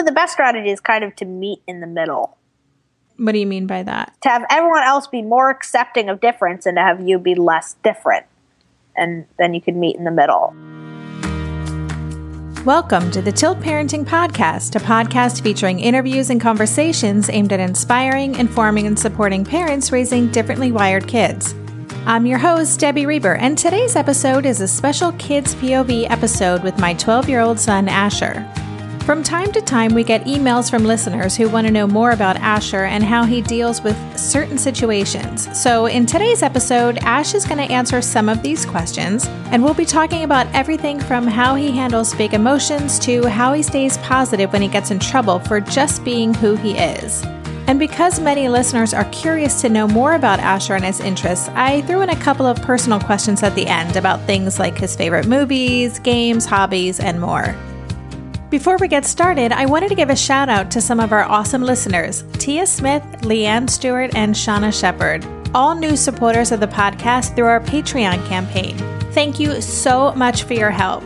Really, the best strategy is kind of to meet in the middle. What do you mean by that? To have everyone else be more accepting of difference and to have you be less different. And then you could meet in the middle. Welcome to the Tilt Parenting Podcast, a podcast featuring interviews and conversations aimed at inspiring, informing, and supporting parents raising differently wired kids. I'm your host, Debbie Reber, and today's episode is a special Kids POV episode with my 12 year old son, Asher. From time to time, we get emails from listeners who want to know more about Asher and how he deals with certain situations. So, in today's episode, Ash is going to answer some of these questions, and we'll be talking about everything from how he handles big emotions to how he stays positive when he gets in trouble for just being who he is. And because many listeners are curious to know more about Asher and his interests, I threw in a couple of personal questions at the end about things like his favorite movies, games, hobbies, and more. Before we get started, I wanted to give a shout out to some of our awesome listeners Tia Smith, Leanne Stewart, and Shauna Shepard, all new supporters of the podcast through our Patreon campaign. Thank you so much for your help.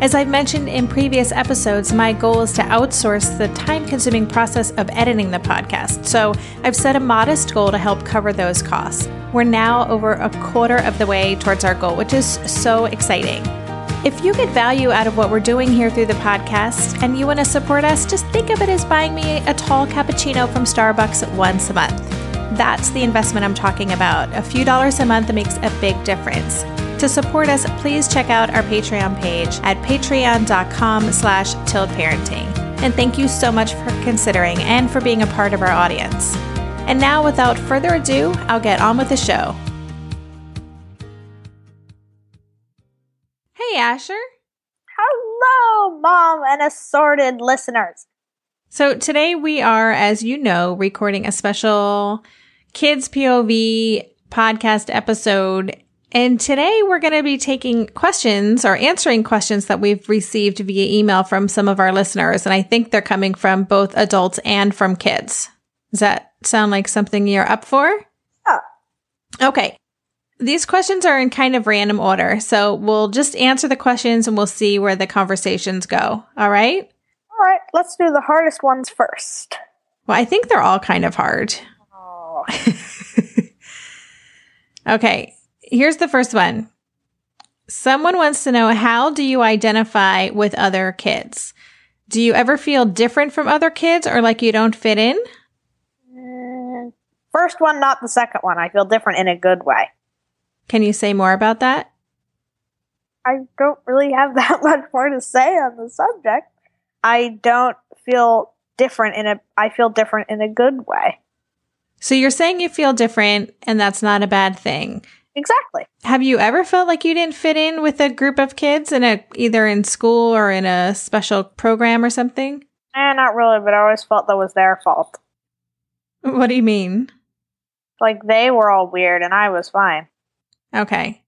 As I've mentioned in previous episodes, my goal is to outsource the time consuming process of editing the podcast, so I've set a modest goal to help cover those costs. We're now over a quarter of the way towards our goal, which is so exciting. If you get value out of what we're doing here through the podcast and you want to support us, just think of it as buying me a tall cappuccino from Starbucks once a month. That's the investment I'm talking about. A few dollars a month makes a big difference. To support us, please check out our Patreon page at patreon.com slash tiltparenting. And thank you so much for considering and for being a part of our audience. And now, without further ado, I'll get on with the show. Hey, Asher. Hello, mom and assorted listeners. So today we are, as you know, recording a special Kids POV podcast episode. And today we're going to be taking questions or answering questions that we've received via email from some of our listeners. And I think they're coming from both adults and from kids. Does that sound like something you're up for? Yeah. Okay. These questions are in kind of random order. So we'll just answer the questions and we'll see where the conversations go. All right? All right, let's do the hardest ones first. Well, I think they're all kind of hard. Oh. Okay. Here's the first one. Someone wants to know how do you identify with other kids? Do you ever feel different from other kids or like you don't fit in? Mm, First one, not the second one. I feel different in a good way. Can you say more about that? I don't really have that much more to say on the subject. I don't feel different in a I feel different in a good way. So you're saying you feel different and that's not a bad thing. Exactly. Have you ever felt like you didn't fit in with a group of kids in a either in school or in a special program or something? Eh, not really, but I always felt that was their fault. What do you mean? Like they were all weird and I was fine. Okay.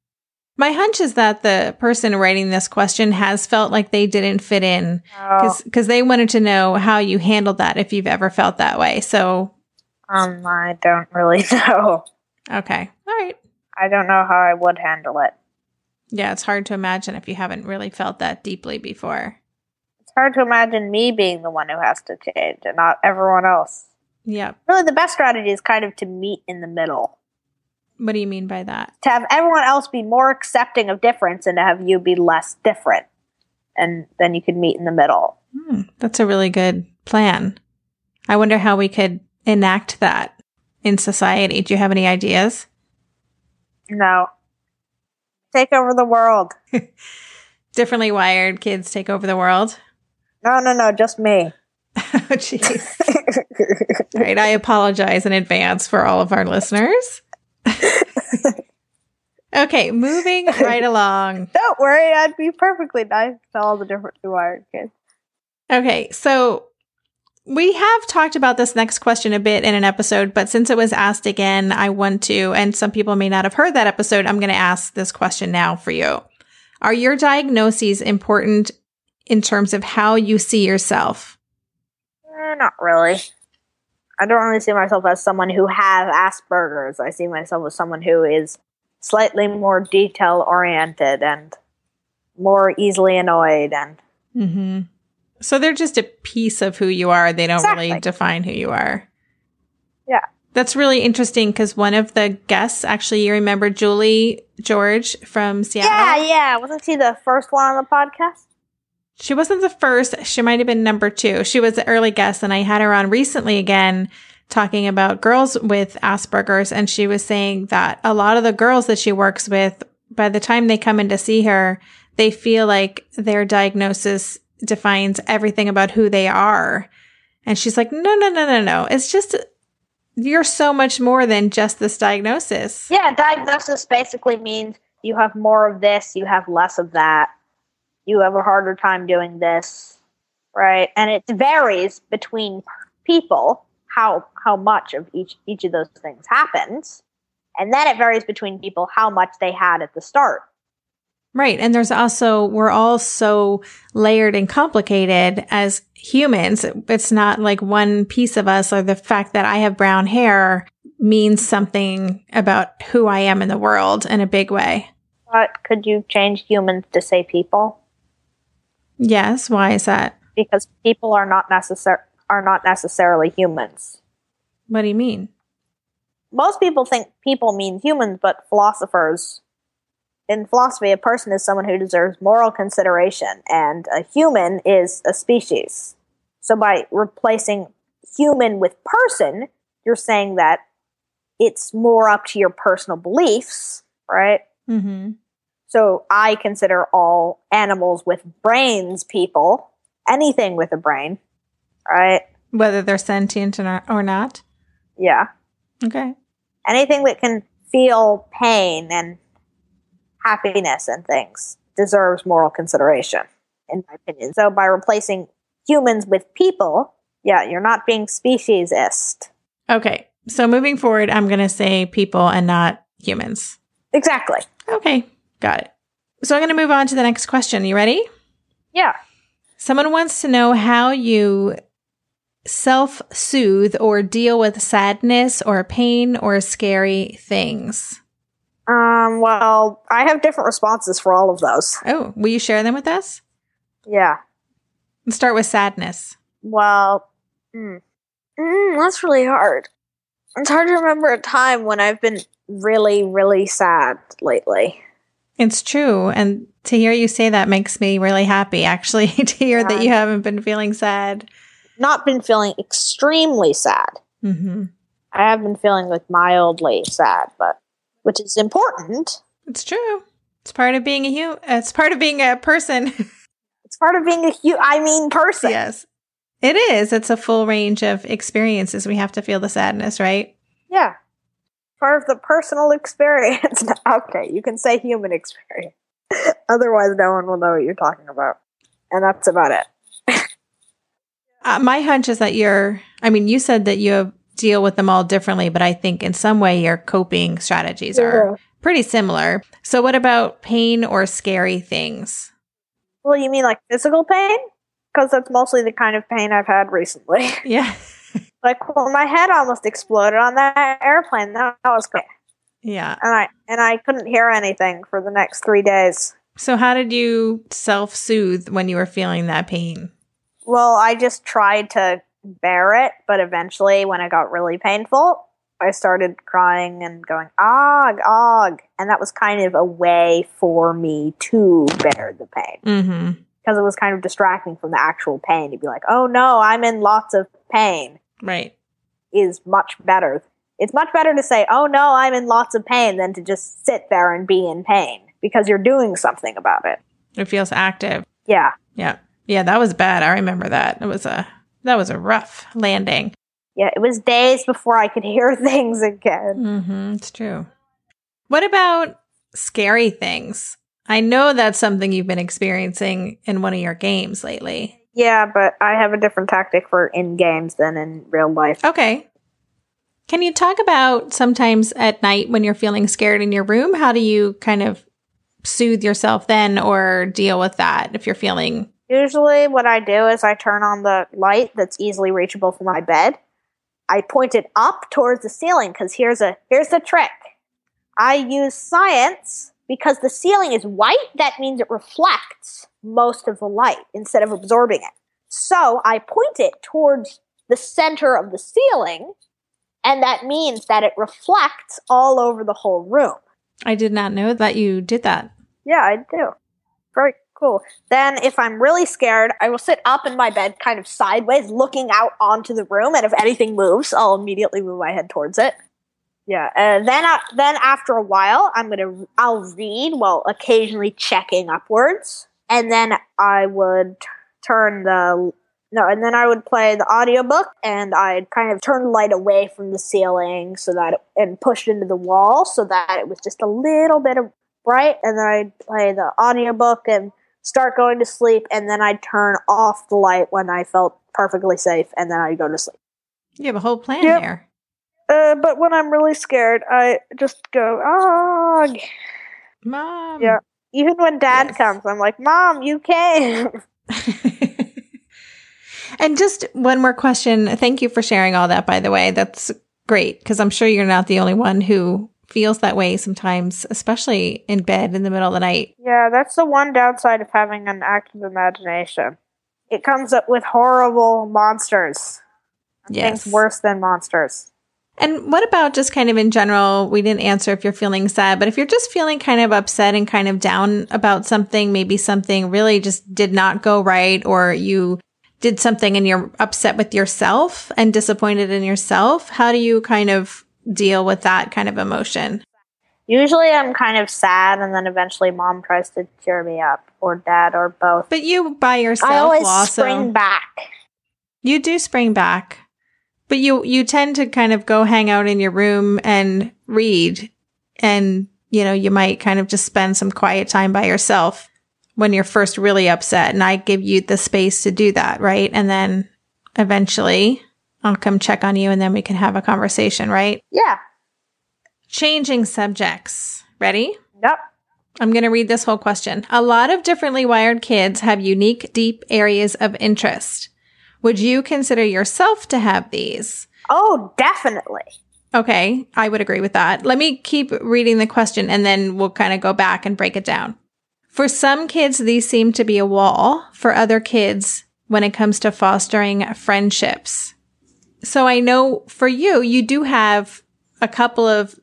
My hunch is that the person writing this question has felt like they didn't fit in Oh, because they wanted to know how you handled that if you've ever felt that way. So, um, I don't really know. okay. All right. I don't know how I would handle it. Yeah, it's hard to imagine if you haven't really felt that deeply before. It's hard to imagine me being the one who has to change and not everyone else. Yeah. Really, the best strategy is kind of to meet in the middle. What do you mean by that? To have everyone else be more accepting of difference and to have you be less different. And then you could meet in the middle. Hmm, that's a really good plan. I wonder how we could enact that in society. Do you have any ideas? No. Take over the world. Differently wired kids take over the world. No, no, no, just me. oh, jeez. All right. I apologize in advance for all of our listeners. okay. Moving right along. Don't worry, I'd be perfectly nice to all the differently wired kids. Okay. So we have talked about this next question a bit in an episode, but since it was asked again, I want to, and some people may not have heard that episode, I'm going to ask this question now for you. Are your diagnoses important in terms of how you see yourself? Eh, not really. I don't really see myself as someone who has Asperger's. I see myself as someone who is slightly more detail oriented and more easily annoyed and Mm-hmm. So they're just a piece of who you are. They don't Exactly. really define who you are. Yeah. That's really interesting because one of the guests, actually, you remember Julie George from Seattle? Yeah, yeah. Wasn't she the first one on the podcast? She wasn't the first. She might have been number two. She was the early guest, and I had her on recently again talking about girls with Asperger's. And she was saying that a lot of the girls that she works with, by the time they come in to see her, they feel like their diagnosis defines everything about who they are. And she's like, no, no, no, no, no. It's just, you're so much more than just this diagnosis. Yeah, diagnosis basically means you have more of this, you have less of that. You have a harder time doing this, right? And it varies between people how how much of each each of those things happens. And then it varies between people how much they had at the start. Right. And there's also, we're all so layered and complicated as humans. It's not like one piece of us or the fact that I have brown hair means something about who I am in the world in a big way. But could you change humans to say people? Yes. Why is that? Because people are not necessar- are not necessarily humans. What do you mean? most people think people mean humans, but philosophers, in philosophy, a person is someone who deserves moral consideration, and a human is a species. So by replacing human with person, you're saying that it's more up to your personal beliefs, right? Mm-hmm. So I consider all animals with brains people, anything with a brain, right? Whether they're sentient or not. Yeah. Okay. anything that can feel pain and happiness and things deserves moral consideration, in my opinion. So by replacing humans with people, yeah, you're not being speciesist. Okay. So moving forward, I'm going to say people and not humans. Exactly. Okay. Got it. So I'm going to move on to the next question. You ready? Yeah. Someone wants to know how you self soothe or deal with sadness or pain or scary things. Um, well, I have different responses for all of those. Oh, will you share them with us? Yeah. Let's start with sadness. Well, mm, mm, that's really hard. It's hard to remember a time when I've been really, really sad lately. It's true. And to hear you say that makes me really happy, actually, to hear that you haven't been feeling sad. Not been feeling extremely sad. hmm I have been feeling like mildly sad, but which is important. It's true. It's part of being a human. It's part of being a person. It's part of being a hu- I mean person. yes. It is. It's a full range of experiences. We have to feel the sadness, right? Yeah. Part of the personal experience. okay, you can say human experience. Otherwise, no one will know what you're talking about. And that's about it. Uh, my hunch is that you're, I mean, you said that you deal with them all differently, but I think in some way your coping strategies are pretty similar. So, what about pain or scary things? Well, you mean like physical pain? Because that's mostly the kind of pain I've had recently. Yeah. Like when my head almost exploded on that airplane, that was great. Yeah. And I and I couldn't hear anything for the next three days. So, how did you self soothe when you were feeling that pain? Well, I just tried to bear it, but eventually, when it got really painful, I started crying and going, og, og. And that was kind of a way for me to bear the pain Mm-hmm. because it was kind of distracting from the actual pain. You'd be like, oh no, I'm in lots of pain, Right. is much better. It's much better to say, oh no, I'm in lots of pain than to just sit there and be in pain because you're doing something about it. It feels active. Yeah. Yeah. Yeah. That was bad. I remember that. It was a, that was a rough landing. Yeah, it was days before I could hear things again. Mm-hmm. It's true. What about scary things? I know that's something you've been experiencing in one of your games lately. Yeah, but I have a different tactic for in games than in real life. Okay. Can you talk about sometimes at night when you're feeling scared in your room? How do you kind of soothe yourself then or deal with that if you're feeling Usually, what I do is I turn on the light that's easily reachable from my bed. I point it up towards the ceiling because here's a here's the trick. I use science because the ceiling is white. That means it reflects most of the light instead of absorbing it. So I point it towards the center of the ceiling, and that means that it reflects all over the whole room. I did not know that you did that. Yeah, I do. Very cool. Then, if I'm really scared, I will sit up in my bed, kind of sideways, looking out onto the room, and if anything moves, I'll immediately move my head towards it. Yeah, and then uh, then after a while, I'm gonna I'll read while occasionally checking upwards, and then I would turn the no, and then I would play the audiobook and I'd kind of turn the light away from the ceiling so that it, and push it into the wall so that it was just a little bit of bright and then I'd play the audiobook and start going to sleep and then I'd turn off the light when I felt perfectly safe and then I'd go to sleep. You have a whole plan Yep. there. Uh, but when I'm really scared, I just go, ah. Mom. Yeah. Even when dad Yes. comes, I'm like, Mom, you came. and just one more question. Thank you for sharing all that, by the way. That's great because I'm sure you're not the only one who feels that way sometimes, especially in bed in the middle of the night. Yeah, that's the one downside of having an active imagination. It comes up with horrible monsters. Yes. Things worse than monsters. And what about just kind of in general? We didn't answer if you're feeling sad, but if you're just feeling kind of upset and kind of down about something, maybe something really just did not go right, or you did something and you're upset with yourself and disappointed in yourself, how do you kind of deal with that kind of emotion? Usually I'm kind of sad, and then eventually mom tries to cheer me up, or dad, or both. But you by yourself I always also, spring back. you do spring back, but you you tend to kind of go hang out in your room and read, and you know you might kind of just spend some quiet time by yourself when you're first really upset, and I give you the space to do that, right? And then eventually I'll come check on you, and then we can have a conversation, right? Yeah. Changing subjects. Ready? Yep. I'm going to read this whole question. A lot of differently wired kids have unique, deep areas of interest. Would you consider yourself to have these? Oh, definitely. Okay, I would agree with that. Let me keep reading the question and then we'll kind of go back and break it down. For some kids, these seem to be a wall. For other kids, when it comes to fostering friendships. So I know for you, you do have a couple of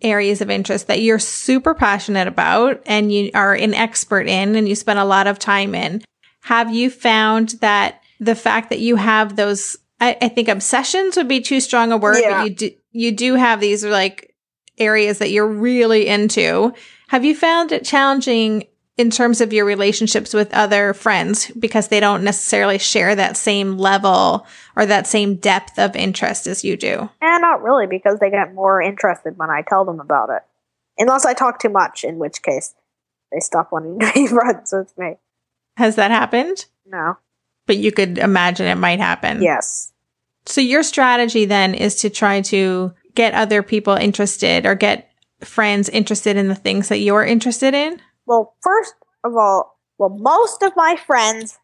areas of interest that you're super passionate about and you are an expert in and you spend a lot of time in. Have you found that the fact that you have those, I, I think obsessions would be too strong a word, Yeah. but you do, you do have these like areas that you're really into. Have you found it challenging in terms of your relationships with other friends because they don't necessarily share that same level or that same depth of interest as you do? And not really, because they get more interested when I tell them about it. Unless I talk too much, in which case they stop wanting to be friends with me. Has that happened? No. But you could imagine it might happen. Yes. So your strategy then is to try to get other people interested or get friends interested in the things that you're interested in. Well, first of all, well, most of my friends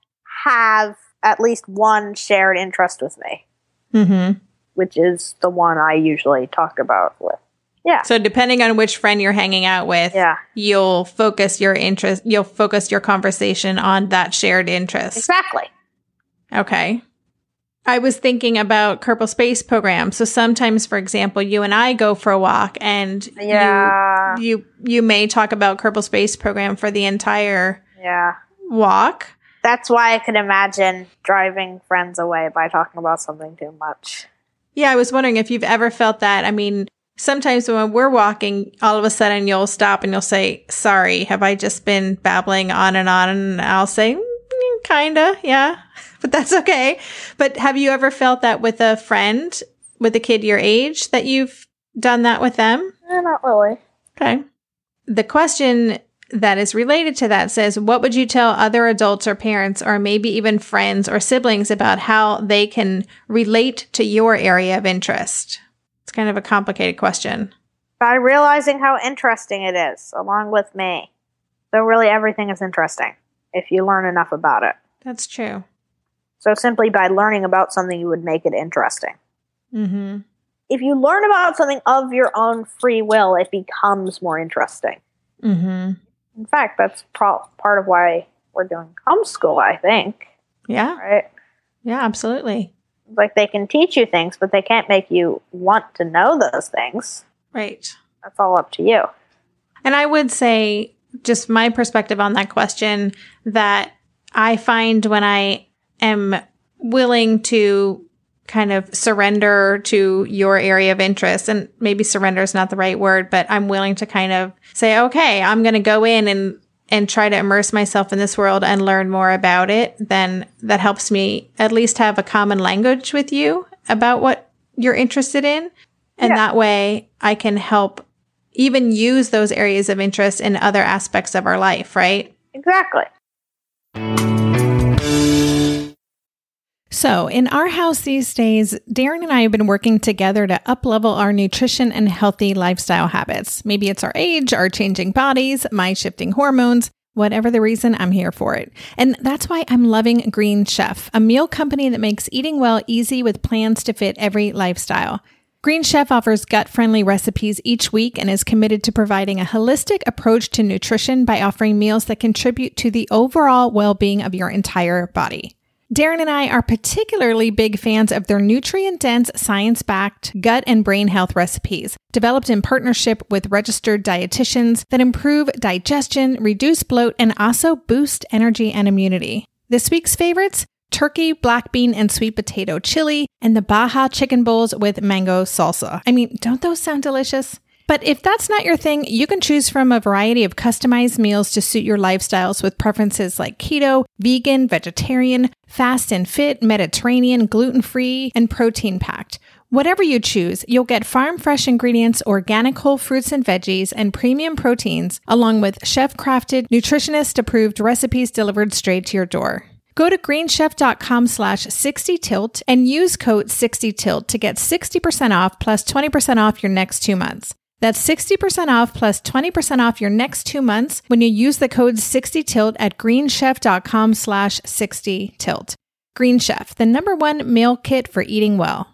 have at least one shared interest with me, Mm-hmm. which is the one I usually talk about with. Yeah. So depending on which friend you're hanging out with, Yeah. you'll focus your interest, you'll focus your conversation on that shared interest. Exactly. Okay. I was thinking about Kerbal Space Program. So sometimes, for example, you and I go for a walk and Yeah. you, you, you may talk about Kerbal Space Program for the entire Yeah. walk. That's why I could imagine driving friends away by talking about something too much. Yeah, I was wondering if you've ever felt that. I mean, sometimes when we're walking, all of a sudden you'll stop and you'll say, Sorry, have I just been babbling on and on? And I'll say, "Mm, Kinda, yeah, but that's okay. But have you ever felt that with a friend, with a kid your age, that you've done that with them? Eh, not really. Okay. The question that is related to that says, What would you tell other adults or parents, or maybe even friends or siblings about how they can relate to your area of interest? It's kind of a complicated question. By realizing how interesting it is, along with me. So, really, everything is interesting if you learn enough about it. That's true. So, simply by learning about something, you would make it interesting. Mm-hmm. If you learn about something of your own free will, it becomes more interesting. Mm-hmm. In fact, that's pro- part of why we're doing homeschool, I think. Yeah. Right? Yeah, absolutely. Like they can teach you things, but they can't make you want to know those things. Right. That's all up to you. And I would say, just my perspective on that question, that I find when I am willing to kind of surrender to your area of interest, and maybe surrender is not the right word, but I'm willing to kind of say, okay, I'm going to go in and and try to immerse myself in this world and learn more about it, then that helps me at least have a common language with you about what you're interested in. And yeah. that way I can help even use those areas of interest in other aspects of our life, right? Exactly. So, in our house these days, Darren and I have been working together to uplevel our nutrition and healthy lifestyle habits. Maybe it's our age, our changing bodies, my shifting hormones. Whatever the reason, I'm here for it. And that's why I'm loving Green Chef, a meal company that makes eating well easy with plans to fit every lifestyle. Green Chef offers gut friendly recipes each week and is committed to providing a holistic approach to nutrition by offering meals that contribute to the overall well being of your entire body. Darren and I are particularly big fans of their nutrient dense, science backed gut and brain health recipes, developed in partnership with registered dietitians that improve digestion, reduce bloat, and also boost energy and immunity. This week's favorites turkey, black bean, and sweet potato chili, and the Baja chicken bowls with mango salsa. I mean, don't those sound delicious? But if that's not your thing, you can choose from a variety of customized meals to suit your lifestyles with preferences like keto, vegan, vegetarian, fast and fit, Mediterranean, gluten free, and protein packed. Whatever you choose, you'll get farm fresh ingredients, organic whole fruits and veggies, and premium proteins, along with chef crafted, nutritionist approved recipes delivered straight to your door. Go to greenchef.com slash 60tilt and use code 60tilt to get 60% off plus 20% off your next two months. That's 60% off plus 20% off your next two months when you use the code 60tilt at greenchef.com slash 60tilt. Green Chef, the number one meal kit for eating well.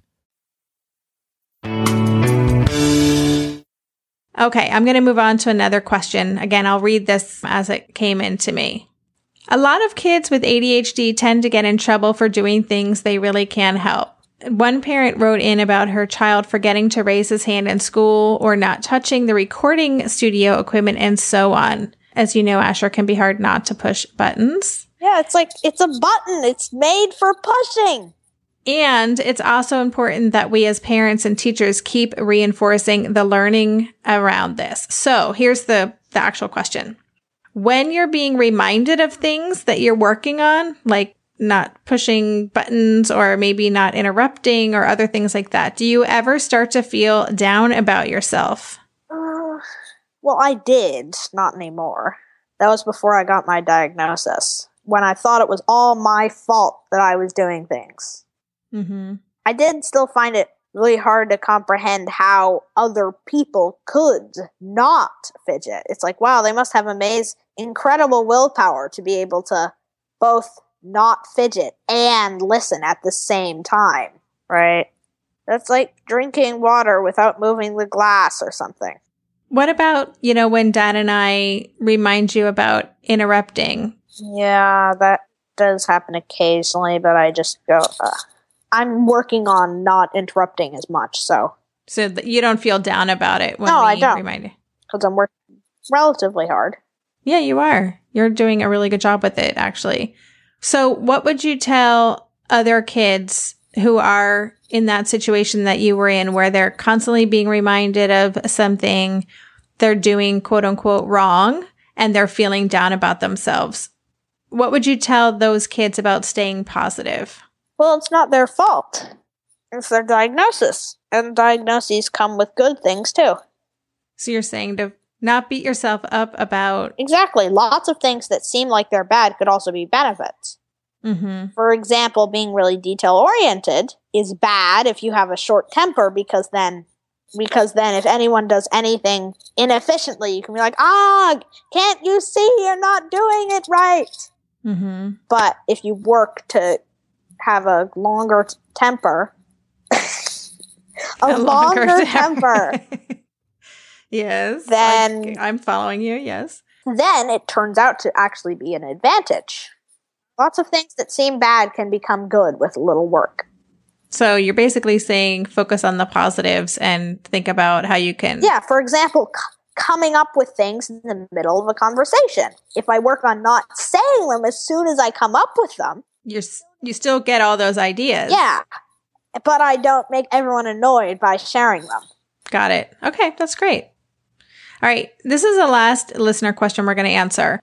Okay, I'm going to move on to another question. Again, I'll read this as it came in to me. A lot of kids with ADHD tend to get in trouble for doing things they really can't help. One parent wrote in about her child forgetting to raise his hand in school or not touching the recording studio equipment and so on. As you know, Asher can be hard not to push buttons. Yeah, it's like it's a button. It's made for pushing. And it's also important that we as parents and teachers keep reinforcing the learning around this. So here's the, the actual question. When you're being reminded of things that you're working on, like not pushing buttons or maybe not interrupting or other things like that, do you ever start to feel down about yourself? Uh, well, I did, not anymore. That was before I got my diagnosis, when I thought it was all my fault that I was doing things. Mm-hmm. I did still find it really hard to comprehend how other people could not fidget. It's like, wow, they must have amazing, incredible willpower to be able to both not fidget and listen at the same time, right? That's like drinking water without moving the glass or something. What about, you know, when dad and I remind you about interrupting? Yeah, that does happen occasionally, but I just go, uh, I'm working on not interrupting as much, so. So that you don't feel down about it when No, I don't. Because I'm working relatively hard. Yeah, you are. You're doing a really good job with it, actually. So, what would you tell other kids who are in that situation that you were in where they're constantly being reminded of something they're doing quote unquote wrong and they're feeling down about themselves? What would you tell those kids about staying positive? Well, it's not their fault. It's their diagnosis. And diagnoses come with good things, too. So, you're saying to not beat yourself up about. Exactly. Lots of things that seem like they're bad could also be benefits. hmm For example, being really detail oriented is bad if you have a short temper because then because then if anyone does anything inefficiently, you can be like, "Ah, can't you see you're not doing it right?" hmm But if you work to have a longer t- temper, a, longer, temper, yes. Then- I, I'm following you. Yes. then it turns out to actually be an advantage. Lots of things that seem bad can become good with a little work. So you're basically saying focus on the positives and think about how you can. Yeah, for example, c- coming up with things in the middle of a conversation. If I work on not saying them as soon as I come up with them, You're s- you still get all those ideas. yeah, but I don't make everyone annoyed by sharing them. Got it. Okay, that's great. All right, this is the last listener question we're going to answer.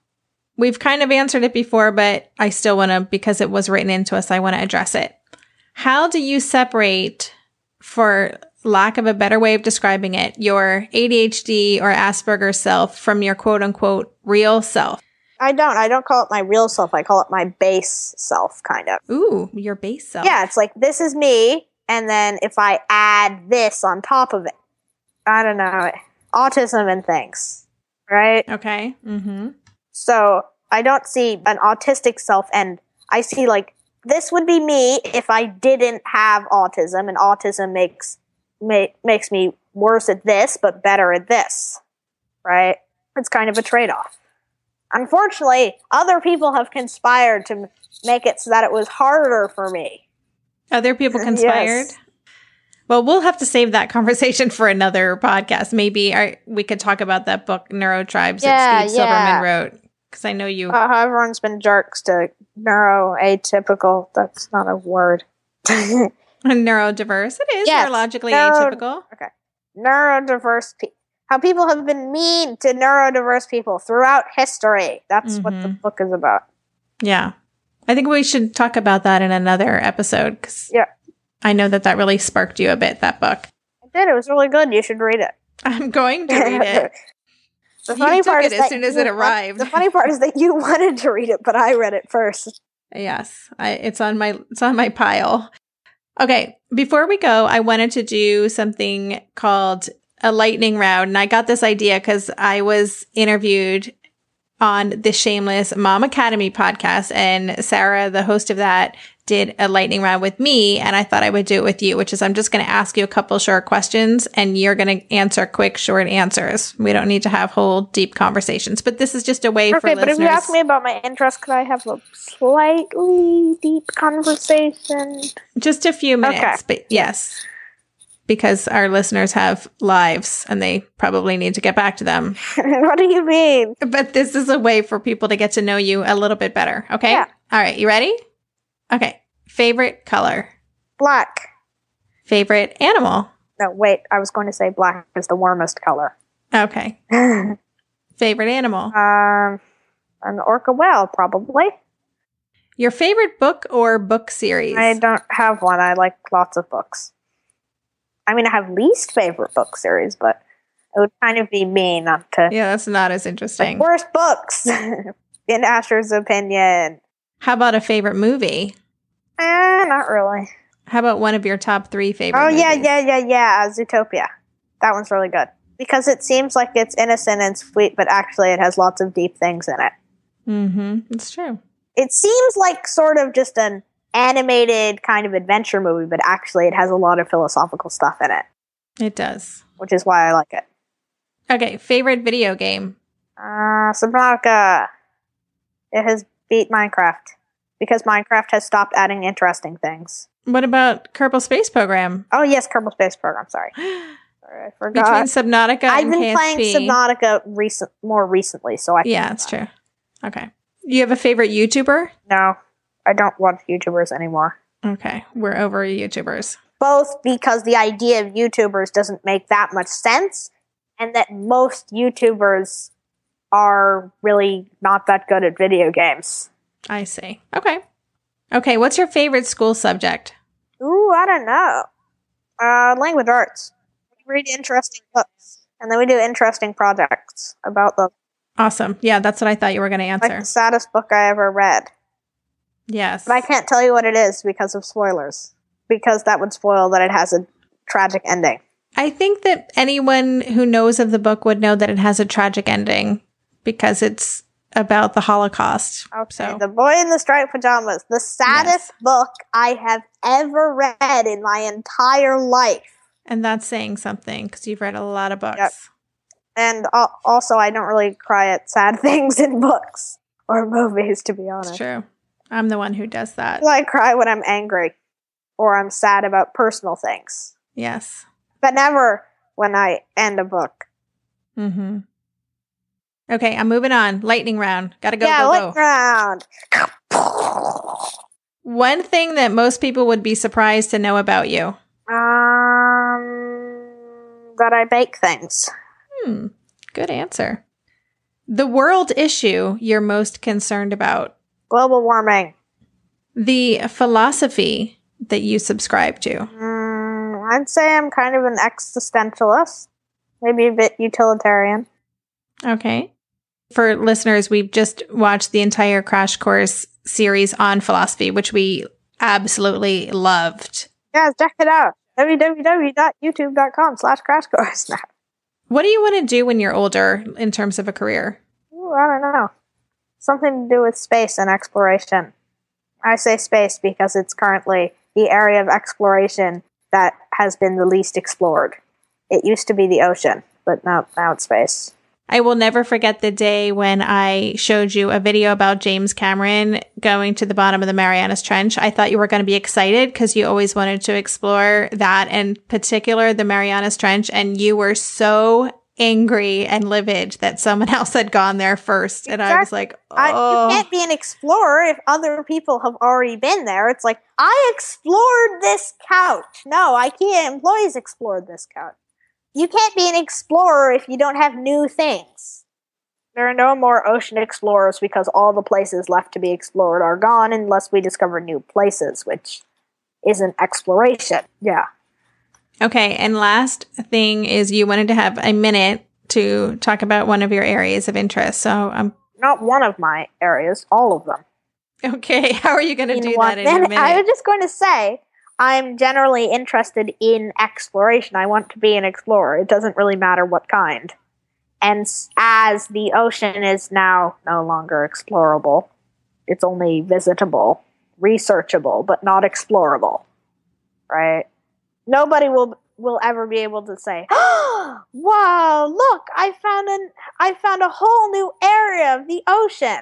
We've kind of answered it before, but I still want to because it was written into us. I want to address it. How do you separate, for lack of a better way of describing it, your ADHD or Asperger's self from your quote unquote real self? I don't. I don't call it my real self. I call it my base self, kind of. Ooh, your base self. Yeah, it's like this is me, and then if I add this on top of it, I don't know, autism and things, right? Okay. Mm-hmm. So I don't see an autistic self, and I see like this would be me if I didn't have autism, and autism makes ma- makes me worse at this, but better at this, right? It's kind of a trade off. Unfortunately, other people have conspired to make it so that it was harder for me. Other people conspired. Yes. Well, we'll have to save that conversation for another podcast. Maybe our, we could talk about that book, Neurotribes, Yeah, that Steve yeah. Silberman wrote. Because I know you. Uh, everyone's been jerks to neuroatypical. That's not a word. neurodiverse. It is Yes, neurologically neuro- atypical. Okay. Neurodiverse people. How people have been mean to neurodiverse people throughout history. That's what the Mhm. book is about. Yeah. I think we should talk about that in another episode because Yeah. I know that that really sparked you a bit, that book. I did. It was really good. You should read it. I'm going to read it. the You funny took part it is as soon as you it arrived. The funny part is that you wanted to read it, but I read it first. Yes, I, it's on my it's on my pile. Okay, before we go, I wanted to do something called a lightning round, and I got this idea because I was interviewed on the Shameless Mom Academy podcast, and Sarah, the host of that, did a lightning round with me, and I thought I would do it with you, which is I'm just going to ask you a couple short questions, and you're going to answer quick, short answers. We don't need to have whole deep conversations, but this is just a way for Okay, but if you ask me about my interest, could I have a slightly deep conversation? Just a few minutes, Okay. but yes, because our listeners have lives and they probably need to get back to them. what do you mean? But this is a way for people to get to know you a little bit better. Okay. Yeah. All right. You ready? Okay. Favorite color, Black. favorite animal. No, wait. I was going to say black is the warmest color. Okay. Favorite animal. Um, an orca whale, probably. Your favorite book or book series? I don't have one. I like lots of books. I mean, I have least favorite book series, but it would kind of be mean not to. yeah, that's not as interesting. worst books, in Asher's opinion. How about a favorite movie? Eh, not really. How about one of your top three favorite Oh yeah, movies? yeah, yeah, yeah. Zootopia. That one's really good because it seems like it's innocent and sweet, but actually it has lots of deep things in it. Mm-hmm. It's true. It seems like sort of just an animated kind of adventure movie, but actually it has a lot of philosophical stuff in it, It does. which is why I like it. Okay, favorite video game. Uh, Subnautica. It has beat Minecraft because Minecraft has stopped adding interesting things. What about Kerbal Space Program? Oh yes, Kerbal Space Program. Sorry, sorry I forgot. Between. Subnautica I've been KSP. playing Subnautica recent more recently, so I Yeah, that's true. Okay. You have a favorite YouTuber? No, I don't watch YouTubers anymore. Okay, we're over YouTubers. Both because the idea of YouTubers doesn't make that much sense, and that most YouTubers are really not that good at video games. I see. Okay. Okay, what's your favorite school subject? Ooh, I don't know. Uh, language arts. We read interesting books, and then we do interesting projects about them. Awesome. Yeah, that's what I thought you were going to answer. Like the saddest book I ever read. Yes. But I can't tell you what it is because of spoilers. Because that would spoil that it has a tragic ending. I think that anyone who knows of the book would know that it has a tragic ending because it's about the Holocaust. Okay. So, The Boy in the Striped Pajamas. The saddest book I have ever read in my entire life. and that's saying something because you've read a lot of books. Yep. And al- also, I don't really cry at sad things in books or movies, to be honest. It's true. I'm the one who does that. I cry when I'm angry or I'm sad about personal things, Yes. but never when I end a book. Mm-hmm. Okay, I'm moving on. Lightning round. Gotta go, yeah, go, look go. around. One thing that most people would be surprised to know about you. Um, that I bake things. Hmm. Good answer. The world issue you're most concerned about. Global warming. The philosophy that you subscribe to. Mm, I'd say I'm kind of an existentialist, maybe a bit utilitarian. Okay. For listeners, we've just watched the entire Crash Course series on philosophy, which we absolutely loved. Guys, check it out. www.youtube.com slash crash course. What do you want to do when you're older in terms of a career? Ooh, I don't know. Something to do with space and exploration. I say space because it's currently the area of exploration that has been the least explored. It used to be the ocean, but now, now it's space. I will never forget the day when I showed you a video about James Cameron going to the bottom of the Marianas Trench. I thought you were going to be excited because you always wanted to explore that, in particular the Marianas Trench, and you were so angry and livid that someone else had gone there first. And I was like, I, oh, you can't be an explorer if other people have already been there. It's like, I explored this couch. No, IKEA employees explored this couch. You can't be an explorer if you don't have new things. There are no more ocean explorers because all the places left to be explored are gone unless we discover new places, which isn't exploration. Yeah. Okay. And last thing is you wanted to have a minute to talk about one of your areas of interest. So I'm Not one of my areas, all of them. okay. How are you going to do one that in a minute. minute? I was just going to say, I'm generally interested in exploration. I want to be an explorer. It doesn't really matter what kind. And as the ocean is now no longer explorable, it's only visitable, researchable, but not explorable. Right? Nobody will will ever be able to say, oh, "Wow, look, I found an I found a whole new area of the ocean."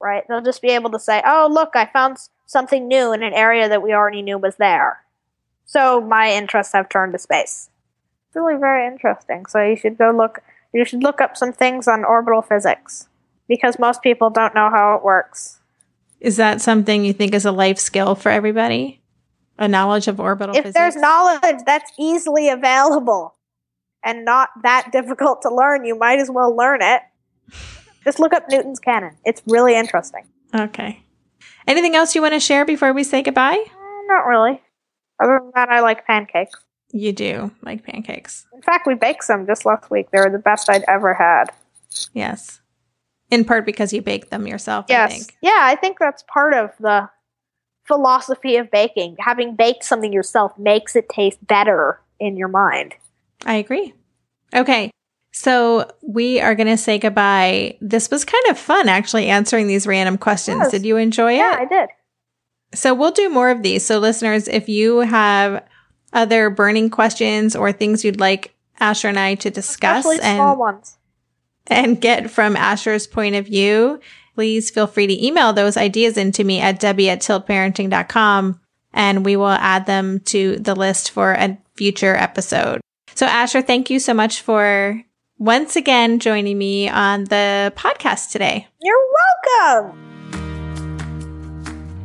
right? They'll just be able to say, "Oh, look, I found something new in an area that we already knew was there." So my interests have turned to space. It's really very interesting. So you should go look. You should look up some things on orbital physics because most people don't know how it works. Is that something you think is a life skill for everybody? A knowledge of orbital if physics? there's knowledge that's easily available and not that difficult to learn, you might as well learn it. Just look up Newton's cannon. It's really interesting. Okay. Anything else you want to share before we say goodbye? Eh, Not really. Other than that, I like pancakes. You do like pancakes. In fact, we baked some just last week. They were the best I'd ever had. Yes. In part because you baked them yourself, I Yes. think. Yeah, I think that's part of the philosophy of baking. Having baked something yourself makes it taste better in your mind. I agree. Okay. So we are going to say goodbye. This was kind of fun actually answering these random questions. Yes. Did you enjoy Yeah, it? Yeah, I did. So we'll do more of these. So listeners, if you have other burning questions or things you'd like Asher and I to discuss and, ones. and get from Asher's point of view, please feel free to email those ideas into me at debbie at tiltparenting.com and we will add them to the list for a future episode. So Asher, thank you so much for once again joining me on the podcast today. You're welcome.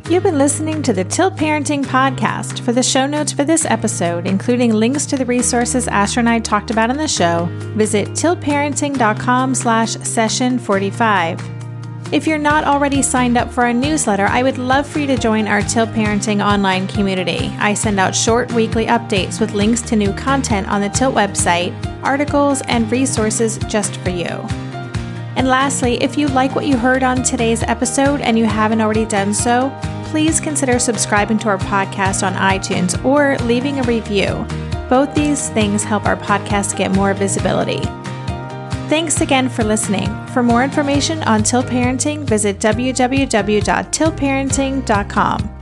You've been listening to the Tilt Parenting Podcast. For the show notes for this episode, including links to the resources Asher and I talked about in the show, visit tiltparenting.com slash session 45. If you're not already signed up for our newsletter, I would love for you to join our Tilt Parenting online community. I send out short weekly updates with links to new content on the Tilt website, articles, and resources just for you. And lastly, if you like what you heard on today's episode and you haven't already done so, please consider subscribing to our podcast on iTunes or leaving a review. Both these things help our podcast get more visibility. Thanks again for listening. For more information on Tilt Parenting, visit www.tiltparenting.com.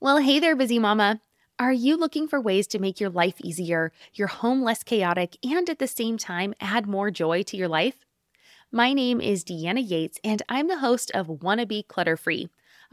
Well, hey there, busy mama. Are you looking for ways to make your life easier, your home less chaotic, and at the same time add more joy to your life? My name is Deanna Yates, and I'm the host of Wanna Be Clutter Free